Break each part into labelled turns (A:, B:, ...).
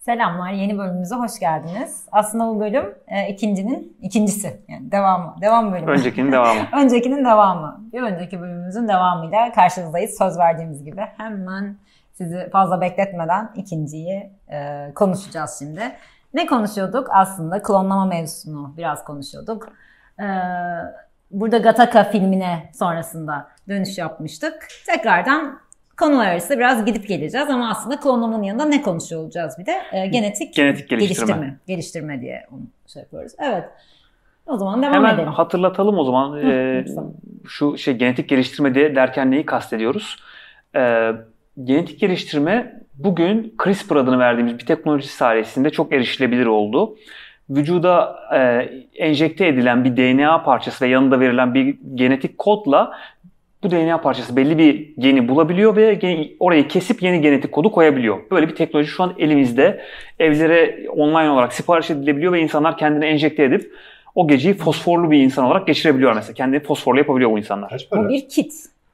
A: Selamlar, yeni bölümümüze hoş geldiniz. Aslında bu bölüm e, ikincinin ikincisi, yani devamı, devam bölümü.
B: Öncekinin devamı.
A: Öncekinin devamı. Bir önceki bölümümüzün devamıyla karşınızdayız. Söz verdiğimiz gibi hemen sizi fazla bekletmeden ikinciyi e, konuşacağız şimdi. Ne konuşuyorduk? Aslında klonlama mevzusunu biraz konuşuyorduk. E, burada Gataka filmine sonrasında dönüş yapmıştık. Tekrardan konular arası biraz gidip geleceğiz ama aslında klonlamanın yanında ne konuşuyor olacağız bir de? E, genetik,
B: Genetik geliştirme.
A: geliştirme. Geliştirme diye onu şey yapıyoruz. Evet. O zaman devam
B: Hemen
A: edelim.
B: hatırlatalım o zaman.
A: Hı,
B: Ee,
A: lütfen.
B: şu şey genetik geliştirme diye derken neyi kastediyoruz? Ee, genetik geliştirme bugün CRISPR adını verdiğimiz bir teknoloji sayesinde çok erişilebilir oldu. Vücuda e, enjekte edilen bir DNA parçası ve yanında verilen bir genetik kodla bu DNA parçası belli bir geni bulabiliyor ve orayı kesip yeni genetik kodu koyabiliyor. Böyle bir teknoloji şu an elimizde. Evlere online olarak sipariş edilebiliyor ve insanlar kendini enjekte edip o geceyi fosforlu bir insan olarak geçirebiliyor mesela. Kendini fosforlu yapabiliyor bu insanlar.
A: Bu bir kit.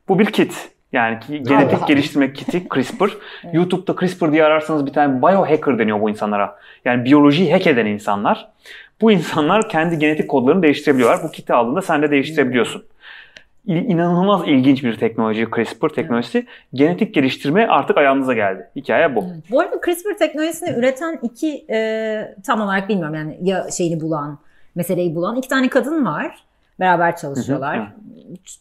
B: Bu bir kit. Yani ki- genetik
A: Allah.
B: geliştirme kiti CRISPR. YouTube'da CRISPR diye ararsanız bir tane biohacker deniyor bu insanlara. Yani biyolojiyi hack eden insanlar. Bu insanlar kendi genetik kodlarını değiştirebiliyorlar. Bu kiti aldığında sen de değiştirebiliyorsun. İnanılmaz ilginç bir teknoloji CRISPR teknolojisi. Genetik geliştirme artık ayağınıza geldi. Hikaye bu.
A: Evet. Bu arada CRISPR teknolojisini üreten iki e, tam olarak bilmiyorum yani ya şeyini bulan, meseleyi bulan iki tane kadın var. Beraber çalışıyorlar.
B: Hı hı,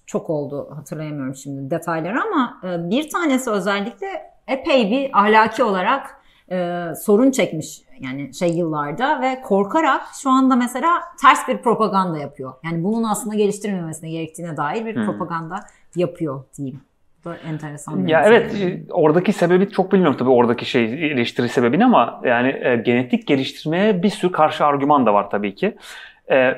A: Çok oldu hatırlayamıyorum şimdi detayları ama e, bir tanesi özellikle epey bir ahlaki olarak e, sorun çekmiş yani şey yıllarda ve korkarak şu anda mesela ters bir propaganda yapıyor. Yani bunun aslında geliştirilmemesine gerektiğine dair bir
B: Hmm.
A: propaganda yapıyor diyeyim. Bu da enteresan bir
B: Ya evet e, oradaki sebebi çok bilmiyorum tabii oradaki şey eleştiri sebebini ama yani e, genetik geliştirmeye bir sürü karşı argüman da var tabii ki. E,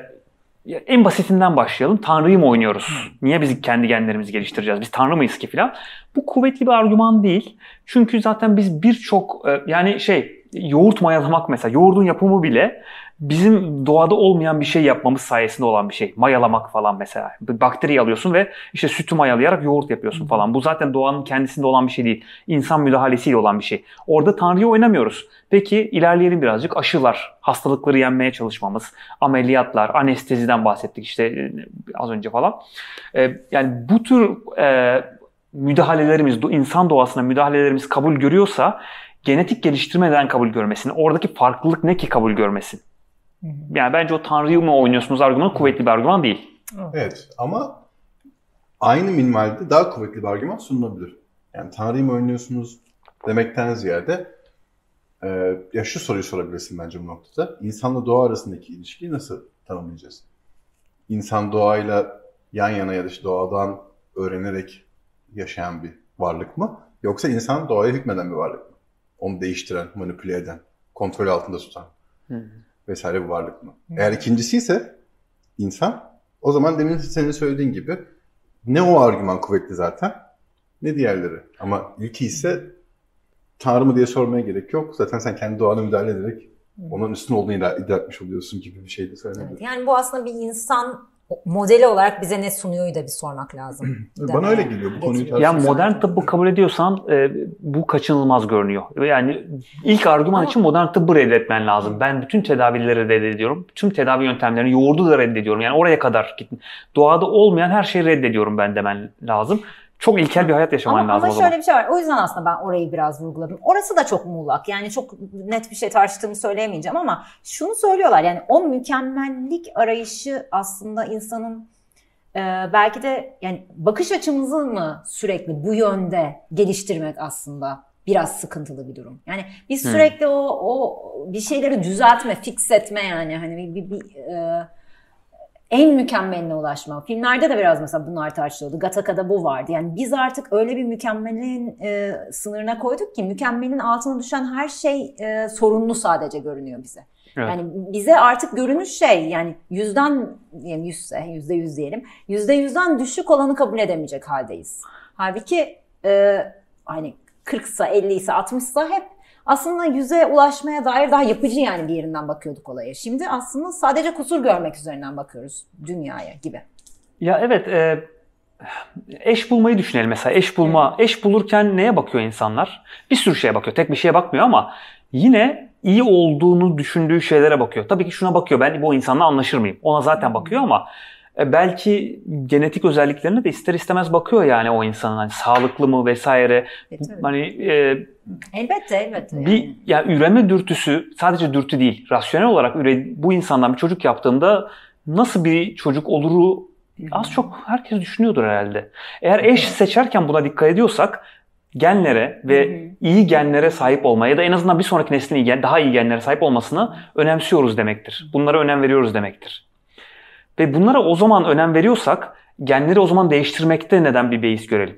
B: ya en basitinden başlayalım. Tanrı'yı mı oynuyoruz? Niye biz kendi genlerimizi geliştireceğiz? Biz Tanrı mıyız ki filan? Bu kuvvetli bir argüman değil. Çünkü zaten biz birçok e, yani şey yoğurt mayalamak mesela yoğurdun yapımı bile bizim doğada olmayan bir şey yapmamız sayesinde olan bir şey. Mayalamak falan mesela. Bir bakteri alıyorsun ve işte sütü mayalayarak yoğurt yapıyorsun falan. Bu zaten doğanın kendisinde olan bir şey değil. İnsan müdahalesiyle olan bir şey. Orada Tanrı'yı oynamıyoruz. Peki ilerleyelim birazcık. Aşılar, hastalıkları yenmeye çalışmamız, ameliyatlar, anesteziden bahsettik işte e, az önce falan. E, yani bu tür e, müdahalelerimiz, insan doğasına müdahalelerimiz kabul görüyorsa genetik geliştirmeden kabul görmesin. Oradaki farklılık ne ki kabul görmesin?
A: Hı hı.
B: Yani bence o Tanrı'yı mı oynuyorsunuz argümanı kuvvetli bir argüman değil.
C: Evet ama aynı minvalde daha kuvvetli bir argüman sunulabilir. Yani Tanrı'yı mı oynuyorsunuz demekten ziyade e, ya şu soruyu sorabilirsin bence bu noktada. İnsanla doğa arasındaki ilişkiyi nasıl tanımlayacağız? İnsan doğayla yan yana ya da işte doğadan öğrenerek yaşayan bir varlık mı? Yoksa insan doğaya hükmeden bir varlık mı? Onu değiştiren, manipüle eden, kontrol altında tutan vesaire bir varlık mı? Eğer ikincisi ise insan o zaman demin senin söylediğin gibi ne o argüman kuvvetli zaten ne diğerleri. Ama ilki ise Tanrı mı diye sormaya gerek yok. Zaten sen kendi doğana müdahale ederek onun üstün olduğunu iddia, iddia etmiş oluyorsun gibi bir şey de söylenebilir.
A: Evet, yani bu aslında bir insan modeli olarak bize ne sunuyor da bir sormak lazım.
C: Bana öyle geliyor bu konuyu.
B: Ya
C: tartışırken.
B: modern tıbbı kabul ediyorsan e, bu kaçınılmaz görünüyor. Yani ilk argüman
A: Ama-
B: için modern tıbbı reddetmen lazım. Ben bütün tedavileri reddediyorum. Tüm tedavi yöntemlerini, yoğurdu da reddediyorum. Yani oraya kadar gittin. Doğada olmayan her şeyi reddediyorum ben demen lazım. Çok ilkel bir hayat yaşaman
A: Ama,
B: lazım
A: ama
B: o zaman.
A: şöyle bir şey var. O yüzden aslında ben orayı biraz vurguladım. Orası da çok muğlak. Yani çok net bir şey tartıştığımı söyleyemeyeceğim ama şunu söylüyorlar. Yani o mükemmellik arayışı aslında insanın e, belki de yani bakış açımızı mı sürekli bu yönde geliştirmek aslında biraz sıkıntılı bir durum. Yani biz
B: Hmm.
A: sürekli o o bir şeyleri düzeltme, fix etme yani hani bir, bir, bir, e, en mükemmeline ulaşma. Filmlerde de biraz mesela bunlar tartışılıyordu. Gattaca'da bu vardı. Yani biz artık öyle bir mükemmelin e, sınırına koyduk ki mükemmelin altına düşen her şey e, sorunlu sadece görünüyor bize.
B: Evet.
A: Yani bize artık görünüş şey yani yüzden diyelim yüzse yüzde yüz diyelim yüzde yüzden düşük olanı kabul edemeyecek haldeyiz. Halbuki e, hani 40 ise 50 ise 60 ise hep aslında yüze ulaşmaya dair daha yapıcı yani bir yerinden bakıyorduk olaya. Şimdi aslında sadece kusur görmek üzerinden bakıyoruz dünyaya gibi.
B: Ya evet e, eş bulmayı düşünelim mesela. Eş bulma, eş bulurken neye bakıyor insanlar? Bir sürü şeye bakıyor. Tek bir şeye bakmıyor ama yine iyi olduğunu düşündüğü şeylere bakıyor. Tabii ki şuna bakıyor. Ben bu insanla anlaşır mıyım? Ona zaten bakıyor ama e, belki genetik özelliklerine de ister istemez bakıyor yani o insanın. Hani sağlıklı mı vesaire.
A: E, tabii.
B: Hani e,
A: Elbette elbette.
B: bir
A: yani.
B: ya üreme dürtüsü sadece dürtü değil. Rasyonel olarak üre, bu insandan bir çocuk yaptığımda nasıl bir çocuk oluru az çok herkes düşünüyordur herhalde. Eğer eş seçerken buna dikkat ediyorsak genlere ve iyi genlere sahip olmaya ya da en azından bir sonraki neslin iyi gen- daha iyi genlere sahip olmasını önemsiyoruz demektir. Bunlara önem veriyoruz demektir. Ve bunlara o zaman önem veriyorsak genleri o zaman değiştirmekte neden bir beis görelim?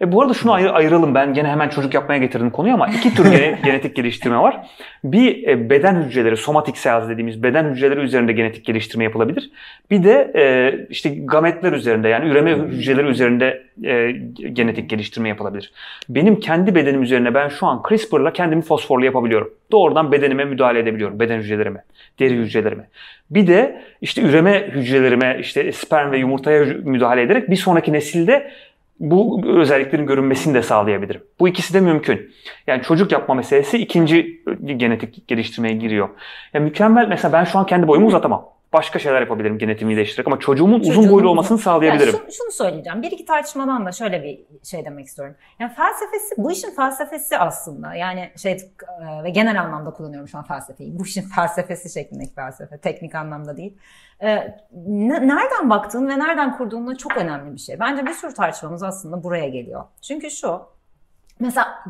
B: E bu arada şunu ayır- ayıralım. Ben gene hemen çocuk yapmaya getirdim konuyu ama iki tür gene- genetik geliştirme var. Bir e, beden hücreleri, somatic cells dediğimiz beden hücreleri üzerinde genetik geliştirme yapılabilir. Bir de e, işte gametler üzerinde yani üreme hücreleri üzerinde e, genetik geliştirme yapılabilir. Benim kendi bedenim üzerine ben şu an CRISPR'la kendimi fosforlu yapabiliyorum. Doğrudan bedenime müdahale edebiliyorum. Beden hücrelerime, deri hücrelerime. Bir de işte üreme hücrelerime, işte sperm ve yumurtaya müdahale ederek bir sonraki nesilde bu özelliklerin görünmesini de sağlayabilirim. Bu ikisi de mümkün. Yani çocuk yapma meselesi ikinci genetik geliştirmeye giriyor. Yani mükemmel mesela ben şu an kendi boyumu uzatamam. Başka şeyler yapabilirim genetiğimi değiştirerek ama çocuğumun uzun
A: Çocuğun
B: boylu olmasını sağlayabilirim.
A: Ya şunu, şunu söyleyeceğim. Bir iki tartışmadan da şöyle bir şey demek istiyorum. Yani felsefesi, bu işin felsefesi aslında. Yani şey e, ve genel anlamda kullanıyorum şu an felsefeyi. Bu işin felsefesi şeklindeki felsefe. Teknik anlamda değil. E, ne- nereden baktığın ve nereden kurduğunla çok önemli bir şey. Bence bir sürü tartışmamız aslında buraya geliyor. Çünkü şu, mesela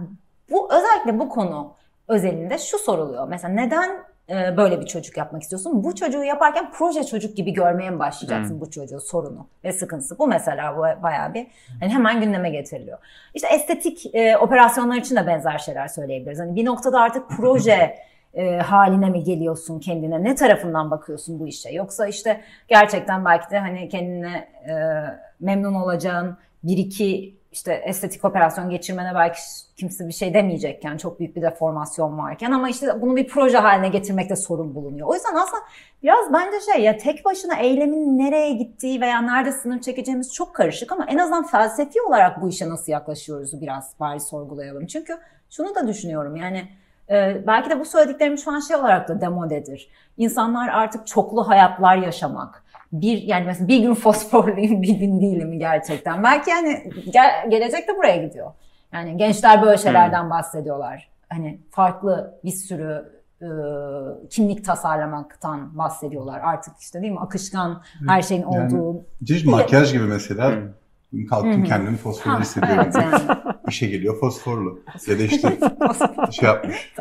A: bu özellikle bu konu özelinde şu soruluyor. Mesela neden böyle bir çocuk yapmak istiyorsun? Bu çocuğu yaparken proje çocuk gibi görmeye mi başlayacaksın bu çocuğu sorunu ve sıkıntısı? Bu mesela bayağı bir hani hemen gündeme getiriliyor. İşte estetik e, operasyonlar için de benzer şeyler söyleyebiliriz. Hani bir noktada artık proje e, haline mi geliyorsun kendine? Ne tarafından bakıyorsun bu işe? Yoksa işte gerçekten belki de hani kendine e, memnun olacağın bir iki işte estetik operasyon geçirmene belki kimse bir şey demeyecekken çok büyük bir deformasyon varken ama işte bunu bir proje haline getirmekte sorun bulunuyor. O yüzden aslında biraz bence şey ya tek başına eylemin nereye gittiği veya nerede sınır çekeceğimiz çok karışık ama en azından felsefi olarak bu işe nasıl yaklaşıyoruz biraz bari sorgulayalım. Çünkü şunu da düşünüyorum yani e, belki de bu söylediklerim şu an şey olarak da demodedir. İnsanlar artık çoklu hayatlar yaşamak, bir yani mesela bir gün fosforluyum bir gün değilim gerçekten. Belki yani gel, gelecek de buraya gidiyor. Yani gençler böyle şeylerden bahsediyorlar. Hani farklı bir sürü e, kimlik tasarlamaktan bahsediyorlar. Artık işte değil mi akışkan her şeyin
C: Yani-
A: olduğu.
C: Cici makyaj gibi mesela.
B: Hı.
C: Kalktım
A: Hı hı.
C: kendimi fosforlu hissediyorum.
A: evet yani.
C: İşe geliyor fosforlu. Ya da işte şey yapmış.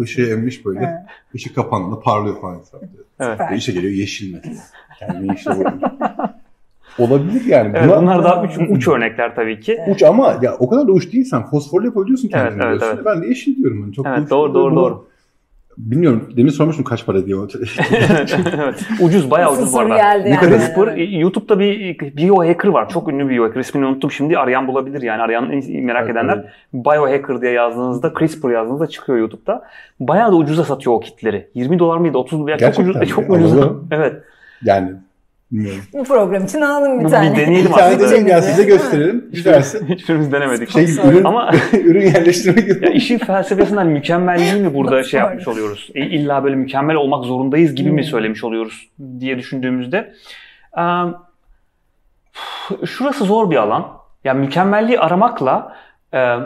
C: Işığı emmiş böyle.
A: Evet.
C: Işık kapandığında parlıyor falan. etrafta.
B: Evet.
C: Ve işe geliyor yeşil mesela. Kendini vurmuş. Olabilir yani.
B: Evet,
C: Buna-
B: bunlar daha uç, uç örnekler tabii ki.
C: Uç ama ya o kadar da uç değilsen fosforlu yapabiliyorsun kendini
B: Evet, evet,
C: diyorsun. Ben de yeşil diyorum. Yani çok
B: Evet,
C: uç
B: doğru, doğru, doğru.
C: Bilmiyorum. Demin sormuştum kaç para diye.
B: evet. Ucuz, bayağı ucuz bu arada.
A: geldi yani?
B: CRISPR, YouTube'da bir biohacker var. Çok ünlü bir biohacker. İsmini unuttum şimdi. Arayan bulabilir yani. Arayan merak
C: Evet,
B: edenler. Biohacker diye yazdığınızda, CRISPR yazdığınızda çıkıyor YouTube'da. Bayağı da ucuza satıyor o kitleri. 20 dolar mıydı? 30 dolar. Çok ucuz. Çok
C: Alalım.
B: ucuz. Evet.
C: yani bilmiyorum.
A: Bu program için alalım bir
B: Bir
A: tane.
B: deneyelim
C: Bir tane
B: aslında.
C: de gel size gösterelim. Güzelsin.
B: Hiçbirimiz denemedik.
C: Şey ürün,
B: Ama
C: ürün yerleştirme gibi.
B: ya işin felsefesinden mükemmelliği mi burada şey yapmış oluyoruz? E, illa böyle mükemmel olmak zorundayız gibi mi
A: Hmm.
B: söylemiş oluyoruz diye düşündüğümüzde. Eee, şurası zor bir alan. Yani mükemmelliği aramakla e,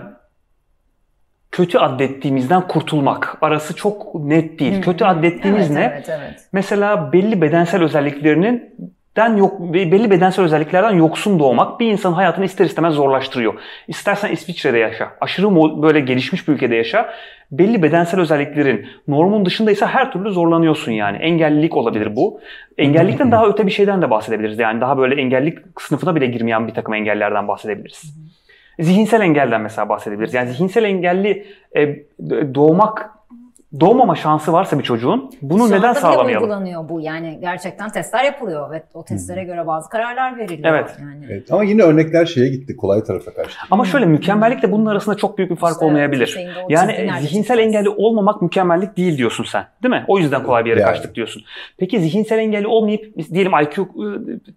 B: kötü addettiğimizden kurtulmak arası çok net değil.
A: Hı.
B: Kötü addettiğimiz
A: evet,
B: ne?
A: Evet, evet.
B: Mesela belli bedensel özelliklerinin den yok belli bedensel özelliklerden yoksun doğmak bir insanın hayatını ister istemez zorlaştırıyor. İstersen İsviçre'de yaşa, aşırı böyle gelişmiş bir ülkede yaşa. Belli bedensel özelliklerin normun dışındaysa her türlü zorlanıyorsun yani. Engellilik olabilir bu. Engellilikten daha öte bir şeyden de bahsedebiliriz. Yani daha böyle engellilik sınıfına bile girmeyen bir takım engellerden bahsedebiliriz. Zihinsel engelden mesela bahsedebiliriz. Yani zihinsel engelli e, doğmak doğmama şansı varsa bir çocuğun bunu
A: Şu
B: neden sağlamayalım?
A: uygulanıyor bu. Yani gerçekten testler yapılıyor ve o testlere göre bazı kararlar veriliyor.
B: Evet.
A: Yani.
C: Evet, ama yine örnekler şeye gitti. Kolay tarafa kaçtı.
B: Ama şöyle mükemmellikle bunun arasında çok büyük bir fark
A: İşte
B: olmayabilir. Yani zihinsel engelli olmamak mükemmellik değil diyorsun sen. Değil mi? O yüzden kolay bir yere
C: Yani.
B: kaçtık diyorsun. Peki zihinsel engelli olmayıp diyelim IQ e,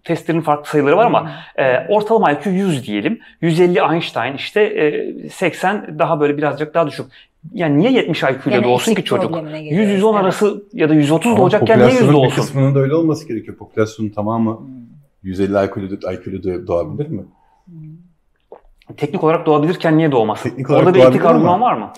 B: testlerinin farklı sayıları var ama e, ortalama IQ 100 diyelim. 150 Einstein işte e, 80 daha böyle birazcık daha düşük. Yani niye 70 IQ ile
A: Gene
B: doğsun ki çocuk?
A: problemine geliyoruz.
B: 100-110
A: Evet.
B: arası ya da 130
C: Ama
B: doğacakken niye 100
C: popülasyonun bir
B: doğsun?
C: kısmının da öyle olması gerekiyor. Popülasyonun tamamı
A: Hmm.
C: 150 IQ'lu, IQ'lu doğabilir mi?
B: Teknik olarak doğabilirken niye doğmasın?
C: Teknik
B: Orada bir etik argüman var mı?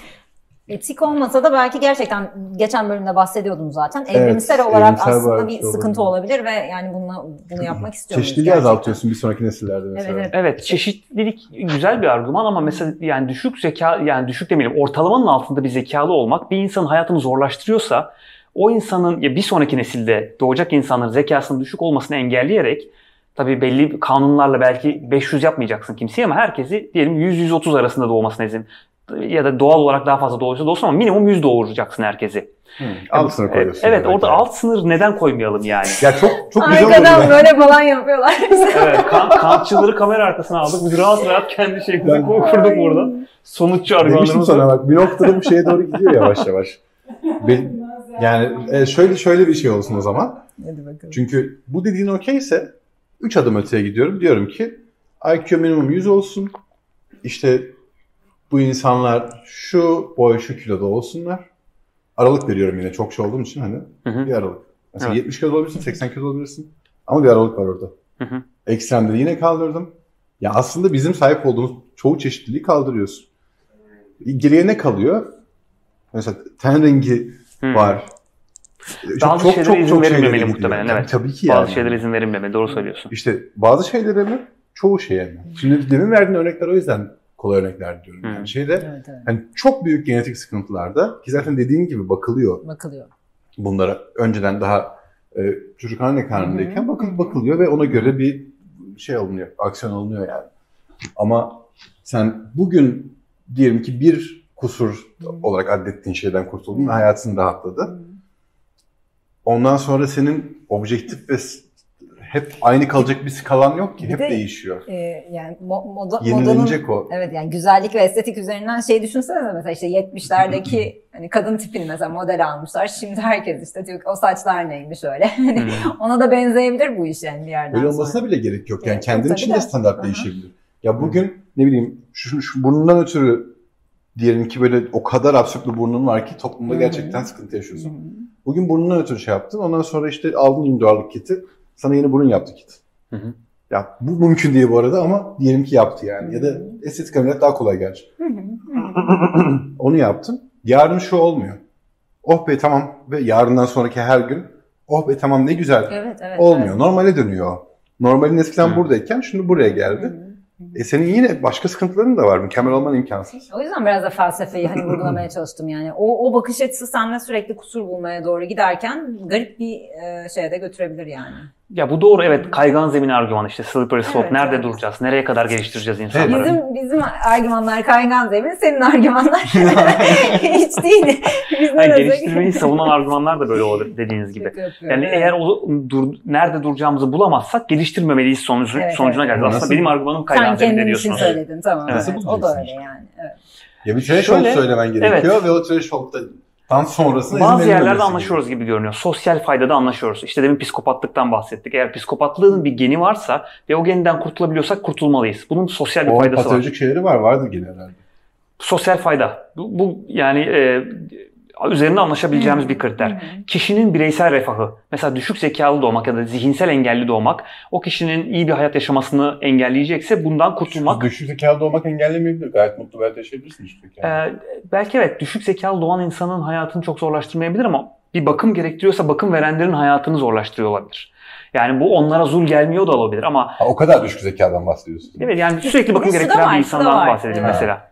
A: Etik olmasa da belki gerçekten geçen bölümde bahsediyordum zaten.
C: Evet,
A: Evrimsel olarak
C: evrimsel
A: aslında bir sıkıntı
C: olabilir.
A: olabilir ve yani bunu bunu yapmak istiyor muyuz
C: Çeşitliliği
A: gerçekten?
C: azaltıyorsun bir sonraki nesillerde mesela.
A: Evet,
B: Evet, çeşitlilik güzel bir argüman ama mesela yani düşük zeka yani düşük demeyelim ortalamanın altında bir zekalı olmak bir insanın hayatını zorlaştırıyorsa o insanın ya bir sonraki nesilde doğacak insanların zekasının düşük olmasını engelleyerek tabii belli kanunlarla belki 500 yapmayacaksın kimseye ama herkesi diyelim 100-130 arasında doğmasına izin ya da doğal olarak daha fazla doğursa doğsun ama minimum 100 doğuracaksın herkesi.
C: Hı, alt sınır koyuyorsun.
B: Evet
C: yani.
B: orada alt sınır neden koymayalım yani?
C: Ya çok çok güzel olur.
A: Arkadan böyle falan yapıyorlar.
B: evet, kan, kantçıları kamera arkasına aldık. Biz rahat rahat kendi şeyimizi
C: Ben-
B: kurduk burada. Sonuççu
C: Demiştim
B: argümanlarımız
C: sana bak bir noktada bu şeye doğru gidiyor yavaş yavaş. Be- yani e, şöyle şöyle bir şey olsun o zaman.
A: Hadi bakalım.
C: Çünkü bu dediğin okeyse 3 adım öteye gidiyorum. Diyorum ki IQ minimum 100 olsun. İşte bu insanlar şu boy şu kiloda olsunlar. Aralık veriyorum yine çok şey olduğum için hani
B: Hı hı.
C: bir aralık. Mesela
B: Evet.
C: 70 kilo olabilirsin, 80 kilo olabilirsin. Ama bir aralık var orada.
B: Hı hı.
C: Ekstremleri yine kaldırdım. Ya aslında bizim sahip olduğumuz çoğu çeşitliliği kaldırıyorsun. Geriye ne kalıyor? Mesela ten rengi
B: Hı.
C: var.
B: Bazı şeylere izin
C: şeylere
B: verilmemeli
C: gidiyor.
B: muhtemelen,
C: Tabii-
B: evet.
C: Tabii ki yani.
B: Bazı şeylere izin verilmemeli. Doğru söylüyorsun.
C: İşte bazı şeylere mi? Çoğu şeye mi? Şimdi demin verdiğin örnekler o yüzden kolay örnekler diyorum. Yani şeyde
A: Evet evet.
C: hani çok büyük genetik sıkıntılarda ki zaten dediğin gibi bakılıyor
A: Bakılıyor.
C: bunlara önceden daha e, çocuk anne karnındayken bakıl, bakılıyor ve ona göre bir şey alınıyor, aksiyon alınıyor yani. Ama sen bugün diyelim ki bir kusur olarak adettiğin şeyden kurtuldun ve hayatın rahatladı. Ondan sonra senin objektif ve hep aynı kalacak bir skalan yok ki.
A: Bir
C: Hep
A: de-
C: değişiyor.
A: Ee, yani mo- moda, modanın
C: Yenilenecek o.
A: Evet yani güzellik ve estetik üzerinden şey düşünsene mesela işte 70'lerdeki hani kadın tipini mesela model almışlar. Şimdi herkes işte diyor ki o saçlar neymiş öyle. Hani
B: Hı.
A: ona da benzeyebilir bu iş yani bir yerden
C: Böyle
A: sonra.
C: olmasına bile gerek yok. Yani
A: yok
C: kendin için de
A: de.
C: standart
A: Aha.
C: değişebilir. Ya bugün ne bileyim şu, şu burnundan ötürü diyelim ki böyle o kadar absürt bir burnun var ki toplumda
A: Hı hı.
C: gerçekten sıkıntı yaşıyorsun.
A: Hı.
C: Bugün burnundan ötürü şey yaptın. Ondan sonra işte aldın individuallık kiti. Sana yeni burun yaptı kit.
B: Hı hı.
C: Ya bu mümkün değil bu arada ama diyelim ki yaptı yani. Ya da estetik ameliyat daha kolay gerçi. Onu yaptın. Yarın şu olmuyor. Oh be tamam ve yarından sonraki her gün oh be tamam ne güzel.
A: Evet evet.
C: olmuyor.
A: evet.
C: Normale dönüyor. Normalin eskiden
B: Hı.
C: buradayken şimdi buraya geldi.
A: Hı hı.
C: E senin yine başka sıkıntıların da var. Mükemmel olman imkansız.
A: O yüzden biraz da felsefeyi hani vurgulamaya çalıştım yani. O, o bakış açısı sende sürekli kusur bulmaya doğru giderken garip bir e, şeye de götürebilir yani.
B: Ya bu doğru evet kaygan zemin argümanı işte slippery slope
A: Evet,
B: nerede
A: evet.
B: duracağız nereye kadar geliştireceğiz insanları.
A: Bizim bizim argümanlar kaygan zemin, senin argümanlar hiç değil. Arada-
B: geliştirmeyi savunan argümanlar da böyle olur dediğiniz gibi. Yani
A: evet.
B: eğer o dur, nerede duracağımızı bulamazsak geliştirmemeliyiz sonucu,
A: Evet,
B: sonucuna
A: evet.
B: geldi. Aslında
C: Nasıl-
B: benim argümanım kaygan
A: Sen
B: zemin
A: kendin için
B: diyorsunuz.
A: söyledin tamam.
B: Evet.
A: Evet,
C: Nasıl
A: o da öyle yani. Evet.
C: Ya bir threshold
B: Şöyle-
C: söylemen gerekiyor ve o threshold'dan sonrasında
B: Bazı yerlerde anlaşıyoruz gibi görünüyor. Sosyal faydada anlaşıyoruz. İşte demin psikopatlıktan bahsettik. Eğer psikopatlığın bir geni varsa ve o genden kurtulabiliyorsak kurtulmalıyız. Bunun sosyal bir
C: O
B: faydası var.
C: patolojik şeyleri var. Vardır gene herhalde.
B: Sosyal fayda. Bu, bu yani e, üzerinde anlaşabileceğimiz bir kriter.
A: Hı hı.
B: Kişinin bireysel refahı, mesela düşük zekalı doğmak ya da zihinsel engelli doğmak, o kişinin iyi bir hayat yaşamasını engelleyecekse bundan kurtulmak.
C: Düşük zekalı doğmak engellemeyebilir. Gayet mutlu bir hayat yaşayabilirsin düşük zekalı.
B: Ee, belki evet düşük zekalı doğan insanın hayatını çok zorlaştırmayabilir ama bir bakım gerektiriyorsa bakım verenlerin hayatını zorlaştırıyor olabilir. Yani bu onlara zul gelmiyor da olabilir ama
C: Ha, o kadar düşük zekadan bahsediyorsun.
B: evet yani sürekli bakım
A: de da
B: gerektiren bir
A: da
B: insandan bahsedelim
A: Evet.
B: mesela.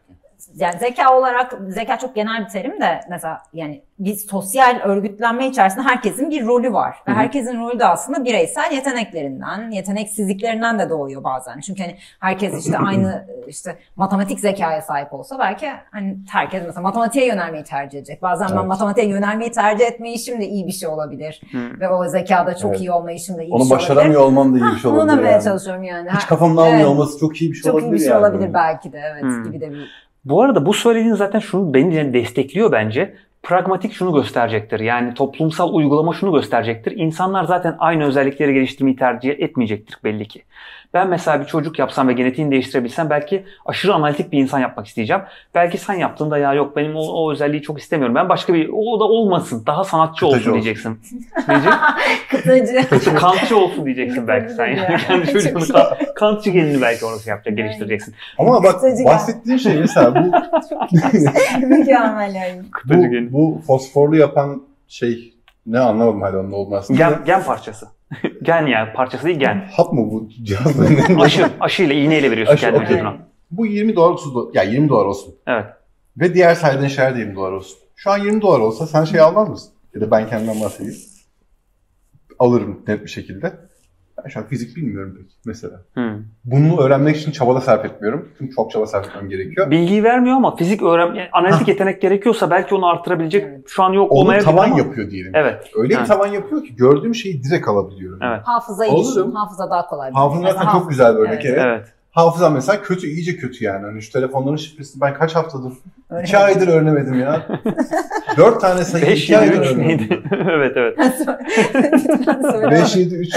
A: Yani zeka olarak, zeka çok genel bir terim de mesela yani bir sosyal örgütlenme içerisinde herkesin bir rolü var. Ve
B: Hı hı.
A: herkesin rolü de aslında bireysel yeteneklerinden, yeteneksizliklerinden de doğuyor bazen. Çünkü hani herkes işte aynı işte matematik zekaya sahip olsa belki hani herkes mesela matematiğe yönelmeyi tercih edecek. Bazen ben
C: Evet.
A: matematiğe yönelmeyi tercih etmeyişim de iyi bir şey olabilir.
B: Hı.
A: Ve o zekada çok
C: Evet.
A: iyi olmayışım da iyi bir
C: Onu
A: şey olabilir.
C: başaramıyor olman da iyi bir şey olabilir
A: demeye
C: yani.
A: çalışıyorum yani.
C: Hiç
A: Ha,
C: kafamın almıyor
A: evet.
C: olması çok iyi bir şey
A: Çok
C: olabilir
A: iyi bir şey
C: yani.
A: olabilir belki de evet
B: Hmm.
A: gibi de bir
B: Bu arada bu söylediğin zaten şunu beni de destekliyor bence. Pragmatik şunu gösterecektir. Yani toplumsal uygulama şunu gösterecektir. İnsanlar zaten aynı özellikleri geliştirmeyi tercih etmeyecektir belli ki. Ben mesela bir çocuk yapsam ve genetiğini değiştirebilsem belki aşırı analitik bir insan yapmak isteyeceğim. Belki sen yaptığında ya yok benim o, o özelliği çok istemiyorum. Ben başka bir o da olmasın. Daha sanatçı
C: Kıtacı
B: olsun
C: olsun.
B: diyeceksin. Diyecek.
A: Kıtacı.
B: Kantçı olsun diyeceksin belki sen. Yani kendi çocuğunu kantçı genini belki orası yapacak, geliştireceksin.
C: Ama bak
A: Kıtacı
C: bahsettiğin şey mesela bu.
B: Kıtacı
C: bu, bu fosforlu yapan şey ne anlamadım hala onun olmasını.
B: Gen, gen parçası. gen yani parçası değil gen.
C: Hap mı bu cihaz?
B: Aşı, aşıyla iğneyle veriyorsun
C: Aşı,
B: kendi
C: okey.
B: vücuduna.
C: bu 20 dolar 30 dolar. Ya 20 dolar olsun.
B: Evet.
C: Ve diğer saydığın şeyler de 20 dolar olsun. Şu an 20 dolar olsa sen şey almaz mısın? Ya da ben kendimden bahsedeyim. Alırım net bir şekilde. Ben şu an fizik bilmiyorum pek mesela.
B: Hmm.
C: Bunu öğrenmek için çaba da sarf etmiyorum. Çünkü çok çaba sarf etmem gerekiyor.
B: Bilgiyi vermiyor ama fizik öğren yani analitik yetenek gerekiyorsa belki onu artırabilecek.
A: Evet.
B: Şu an yok
C: Onu tavan
B: ama.
C: yapıyor diyelim.
B: Evet.
C: Öyle
B: Evet.
C: bir tavan yapıyor ki gördüğüm şeyi direkt alabiliyorum.
B: Evet.
A: Hafızayı
C: Olurum.
A: düşün. Hafıza daha kolay.
C: Hafıza zaten çok güzel bir örnek. Evet.
B: Evet.
C: Hafıza mesela kötü, iyice kötü yani. Hani şu telefonların şifresini ben kaç haftadır,
A: Öyle.
C: iki aydır öğrenemedim ya. Dört tane sayı
B: 5
C: iki
B: 7
C: aydır
B: 3
C: öğrenemedim.
B: evet evet.
C: 5, 7, 3.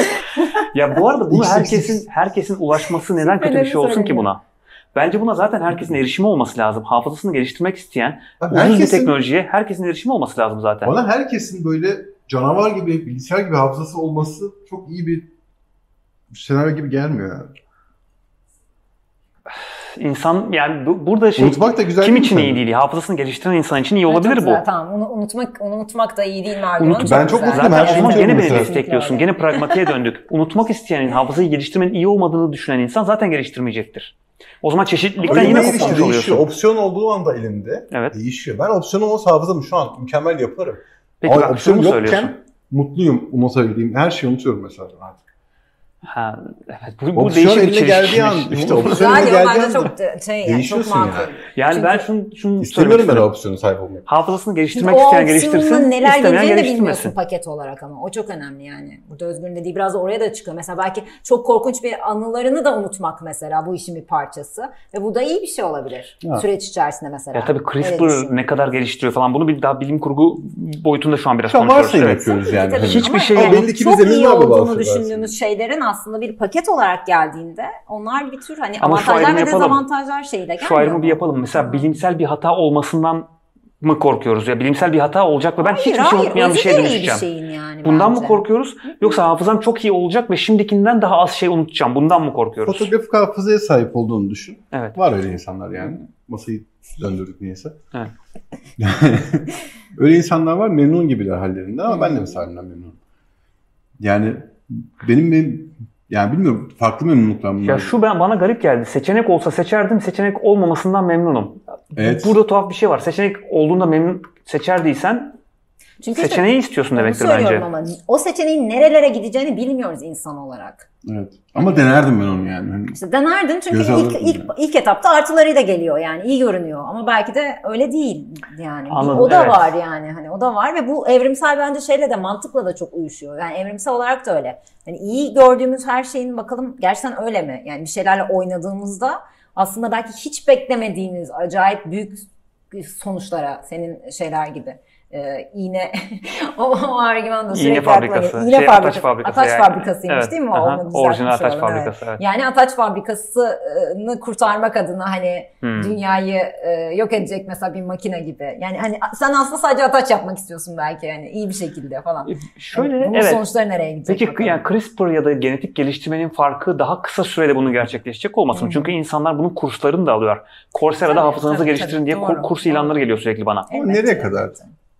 B: Ya bu arada bunu herkesin herkesin ulaşması neden kötü bir şey olsun ki buna? Bence buna zaten herkesin erişimi olması lazım. Hafızasını geliştirmek isteyen, uzun bir
C: Herkesin,
B: teknolojiye herkesin erişimi olması lazım zaten.
C: bana herkesin böyle canavar gibi, bilgisayar gibi hafızası olması çok iyi bir senaryo gibi gelmiyor yani.
B: İnsan yani bu, burada şey
C: Unutmak da güzel
B: kim
C: değil
B: için
C: mi
B: iyi değil? Hafızasını geliştiren insan için iyi
A: Evet,
B: olabilir
A: çok
B: bu.
A: güzel. Tamam onu unutmak onu unutmak da iyi değil mi argüman?
B: Unut-
C: ben çok
A: güzel.
C: her
B: Zaten
C: şeyi
B: zaman
C: unutuyorum
B: gene beni destekliyorsun. Gene pragmatiğe döndük. Unutmak isteyen, hafızayı geliştirmenin iyi olmadığını düşünen insan zaten geliştirmeyecektir. O zaman çeşitlilikten
C: Öyle
B: yine kopmuş
C: işte, değişiyor.
B: oluyorsun.
C: Opsiyon olduğu anda elinde
B: Evet.
C: değişiyor. Ben opsiyon olmasa hafızamı şu an mükemmel yaparım.
B: Peki
C: Ama opsiyon yokken mutluyum unutabildiğim her şeyi unutuyorum mesela artık.
B: Ha, evet. Bu, bu
C: Opsiyon
B: değişik
C: eline geldiği an işte opsiyon eline
A: ya
C: geldiği anda
A: çok şey yani çok makul.
C: yani.
B: Yani
A: Çünkü-
B: ben şunu, şunu
C: İstemiyorum ben opsiyonu sahip olmak.
B: Hafızasını geliştirmek
A: o
B: isteyen
A: opsiyonun
B: geliştirsin,
A: neler
B: istemeyen
A: geleceğini de bilmiyorsun paket olarak ama. O çok önemli yani. Burada Özgür'ün dediği biraz da oraya da çıkıyor. Mesela belki çok korkunç bir anılarını da unutmak mesela bu işin bir parçası. Ve bu da iyi bir şey olabilir.
C: Ha.
A: Süreç içerisinde mesela.
B: Ya tabii CRISPR ne kadar geliştiriyor falan bunu bir daha bilim kurgu boyutunda şu an biraz konuşuyoruz.
C: varsayım yapıyoruz yani. Hani
B: Hiçbir şey
C: yok. Belli ki bir
A: çok iyi
C: var bu
A: olduğunu düşündüğümüz şeylerin aslında bir paket olarak geldiğinde onlar bir tür hani
B: Ama
A: avantajlar ve
B: yapalım.
A: dezavantajlar şeyiyle gelmiyor.
B: Şu ayrımı
A: mu?
B: bir yapalım. Mesela bilimsel bir hata olmasından mı korkuyoruz ya? Bilimsel bir hata olacak ve ben
A: Hayır,
B: hiçbir şey
A: hayır,
B: unutmayan bir
A: iyi
B: dönüşeceğim.
A: Bir şeyin yani
B: Bundan
A: bence.
B: mı korkuyoruz? Yoksa hafızam çok iyi olacak ve şimdikinden daha az şey unutacağım. Bundan mı korkuyoruz?
C: Fotoğrafik hafızaya sahip olduğunu düşün.
B: Evet.
C: Var öyle insanlar yani. Masayı döndürdük niyeyse.
B: Evet.
C: öyle insanlar var memnun gibiler hallerinden ama ben de mesela memnunum. Yani benim, benim yani bilmiyorum farklı memnunluklar bunlar.
B: Ya şu ben bana garip geldi. Seçenek olsa seçerdim. Seçenek olmamasından memnunum.
C: Evet.
B: Burada tuhaf bir şey var. Seçenek olduğunda memnun seçerdiysen
A: Çünkü işte
B: seçeneği istiyorsun
A: onu
B: demektir bence.
A: ama o seçeneğin nerelere gideceğini bilmiyoruz insan olarak.
C: Evet. Ama denerdim ben onu yani. Hani
A: İşte denerdin çünkü
C: Göze
A: ilk, ilk,
C: yani.
A: ilk etapta artılarıyla geliyor yani iyi görünüyor ama belki de öyle değil yani.
B: Anladım,
A: o da
B: evet.
A: var yani hani o da var ve bu evrimsel bence şeyle de mantıkla da çok uyuşuyor. Yani evrimsel olarak da öyle. Hani iyi gördüğümüz her şeyin bakalım gerçekten öyle mi? Yani bir şeylerle oynadığımızda aslında belki hiç beklemediğimiz acayip büyük sonuçlara senin şeyler gibi. Ee, iğne o, o argüman da
B: İğne
A: sürekli aklıma
B: fabrikası.
A: geliyor. İğne
B: Şey,
A: fabrikası.
B: ataç fabrikası
A: Ataç
B: yani.
A: fabrikasıymış
B: Evet.
A: değil mi? o?
B: Aha,
A: Onu
B: Orijinal ataç
A: olalım, evet.
B: fabrikası. Evet.
A: Yani ataç fabrikasını kurtarmak adına hani
B: Hmm.
A: dünyayı e, yok edecek mesela bir makine gibi. Yani hani sen aslında sadece ataç yapmak istiyorsun belki yani iyi bir şekilde falan.
B: Şöyle
A: Yani bunun
B: evet.
A: sonuçları nereye gidecek?
B: Peki
A: bakalım.
B: yani CRISPR ya da genetik geliştirmenin farkı daha kısa sürede bunu gerçekleşecek olmasın?
A: Hı.
B: Çünkü insanlar bunun kurslarını da alıyor. Coursera'da
A: Tabii,
B: hafızanızı
A: tabii,
B: geliştirin
A: tabii,
B: diye
A: doğru,
B: kurs ilanları
A: doğru.
B: geliyor sürekli bana.
A: Elbette,
C: nereye kadar?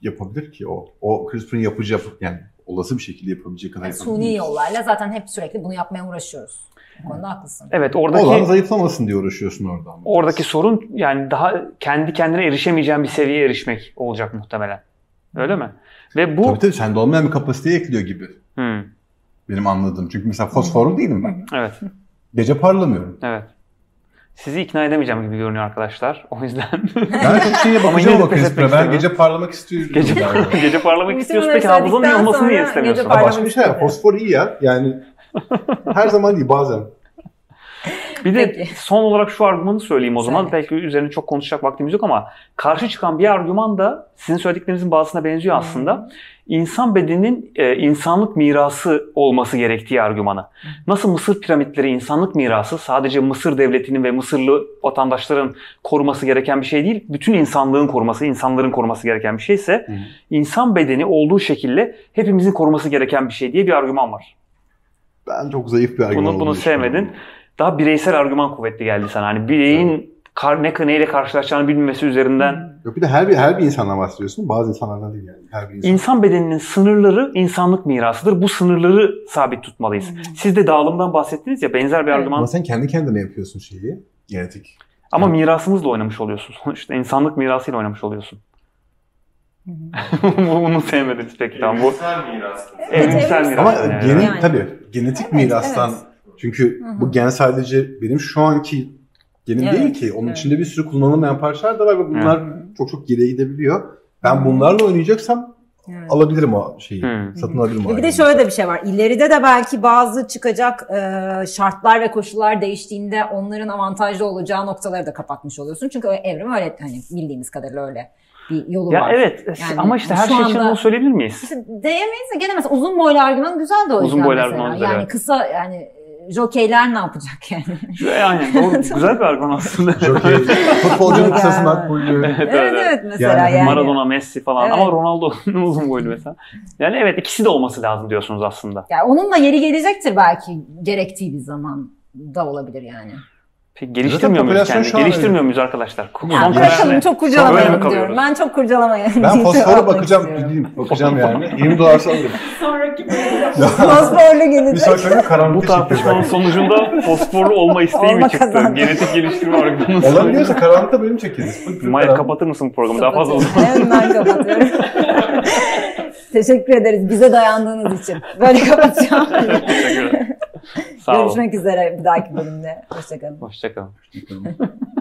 C: Yapabilir ki o? O CRISPR'ın yapacağı yani olası bir şekilde yapabileceği kadar
A: Yani suni yollarla zaten hep sürekli bunu yapmaya uğraşıyoruz. Bu konuda haklısın.
B: Evet
C: Olan
B: oradaki
C: zayıflamasın diye uğraşıyorsun orada. ama.
B: oradaki sorun yani daha kendi kendine erişemeyeceğin bir seviyeye erişmek olacak muhtemelen. Öyle mi? Ve bu
C: Tabii tabii sende olmayan bir kapasiteye ekliyor gibi.
B: Hmm,
C: Benim anladığım. Çünkü mesela fosforlu değilim ben.
B: evet.
C: Gece parlamıyorum.
B: Evet. Sizi ikna edemeyeceğim gibi görünüyor arkadaşlar. O yüzden
C: Ben çok bakacağım
B: yine
C: o
B: etmek
C: Ben gece parlamak istiyorum.
B: gece, gece parlamak istiyorsun. Peki hafızanın iyi olmasını niye istemiyorsun?
A: gece
C: Ha,
A: parlamak
C: başka bir şey. Fosfor iyi ya. Yani her zaman değil bazen.
B: Bir de
A: Peki.
B: son olarak şu argümanı söyleyeyim o zaman.
A: Söyle.
B: Belki üzerine çok konuşacak vaktimiz yok ama karşı çıkan bir argüman da sizin söylediklerinizin bazısına benziyor aslında. İnsan bedeninin e, insanlık mirası olması gerektiği argümanı. Nasıl Mısır piramitleri insanlık mirası sadece Mısır devletinin ve Mısırlı vatandaşların koruması gereken bir şey değil. Bütün insanlığın koruması, insanların koruması gereken bir şeyse
C: Hı.
B: insan bedeni olduğu şekilde hepimizin koruması gereken bir şey diye bir argüman var.
C: Ben çok zayıf bir argüman
B: Bunu, bunu sevmedin. Daha bireysel argüman kuvvetli geldi sana. Hani bireyin kar, ne neyle karşılaşacağını bilmemesi üzerinden
C: Yok bir de her bir her bir insandan bahsediyorsun. Bazı insanlardan değil yani. Her bir insan.
B: insan bedeninin sınırları insanlık mirasıdır. Bu sınırları sabit tutmalıyız. Siz de dağılımdan bahsettiniz ya benzer bir
A: Evet.
B: argüman
C: Ama sen kendi kendine yapıyorsun şeyi. Genetik.
B: ama
C: Evet.
B: mirasımızla oynamış oluyorsun sonuçta. insanlık mirasıyla oynamış oluyorsun. Bunu sevmediniz peki tamam bu
D: Evrimsel miras.
B: evrimsel
A: Evet,
B: miras.
C: Ama
B: yani.
C: genetik
A: Yani.
C: tabii genetik
A: Evet,
C: mirastan
A: evet.
C: Çünkü
A: Hı hı.
C: bu gen sadece benim şu anki genim
A: Evet,
C: değil ki. Onun
A: evet.
C: içinde bir sürü kullanılmayan parçalar da var ve bunlar çok çok geriye gidebiliyor. Ben bunlarla oynayacaksam
A: Evet.
C: alabilirim o şeyi.
B: Hmm.
C: Satın alabilirim
A: bir de şöyle de bir şey var. İleride de belki bazı çıkacak e, şartlar ve koşullar değiştiğinde onların avantajlı olacağı noktaları da kapatmış oluyorsun. Çünkü evrim öyle hani bildiğimiz kadarıyla öyle bir yolu
B: Ya
A: var.
B: evet
A: Yani
B: ama işte her
A: şu
B: şey için
A: anda-
B: bunu söyleyebilir miyiz?
A: İşte diyemeyiz de gene mesela uzun boylu argüman güzel de o
B: Uzun
A: yüzden
B: boylu
A: mesela.
B: argüman güzel,
A: Yani
B: evet.
A: kısa yani jokeyler ne yapacak yani?
B: Yani doğru, güzel bir argüman aslında.
C: Jockey, futbolcunun
A: Yani.
C: kısası makbuldü.
B: Evet,
A: evet
B: evet.
A: evet mesela yani.
B: Maradona, Messi falan
A: Evet.
B: ama Ronaldo uzun boylu mesela. Yani evet ikisi de olması lazım diyorsunuz aslında.
A: Yani onun da yeri gelecektir belki gerektiği bir zaman da olabilir yani.
B: Peki geliştirmiyor muyuz kendini? Geliştirmiyor muyuz arkadaşlar? Karar
A: bırakalım çok
B: kalıyoruz?
A: diyorum. Ben çok kurcalamayalım.
C: Ben fosfora
A: atmak
C: bakacağım. Gideyim, bakacağım yani. 20 dolar alırım.
D: Sonraki
A: Fosforlu
C: Bir
A: gelecek.
C: sonraki bölüm karanlıkta
B: Bu tartışmanın sonucunda fosforlu olma isteği mi çıktı? Genetik geliştirme argümanı.
C: Olabiliyorsa karanlıkta bölüm çekeriz.
B: Maya
C: karanlık.
B: kapatır mısın programı? Daha fazla uzun.
A: Hemen kapatıyorum. Teşekkür ederiz bize dayandığınız için. Böyle kapatacağım.
B: Teşekkür ederim. Sağ olun.
A: Görüşmek üzere bir dahaki bölümde. Hoşçakalın.
B: Hoşçakalın.
C: Bakalım.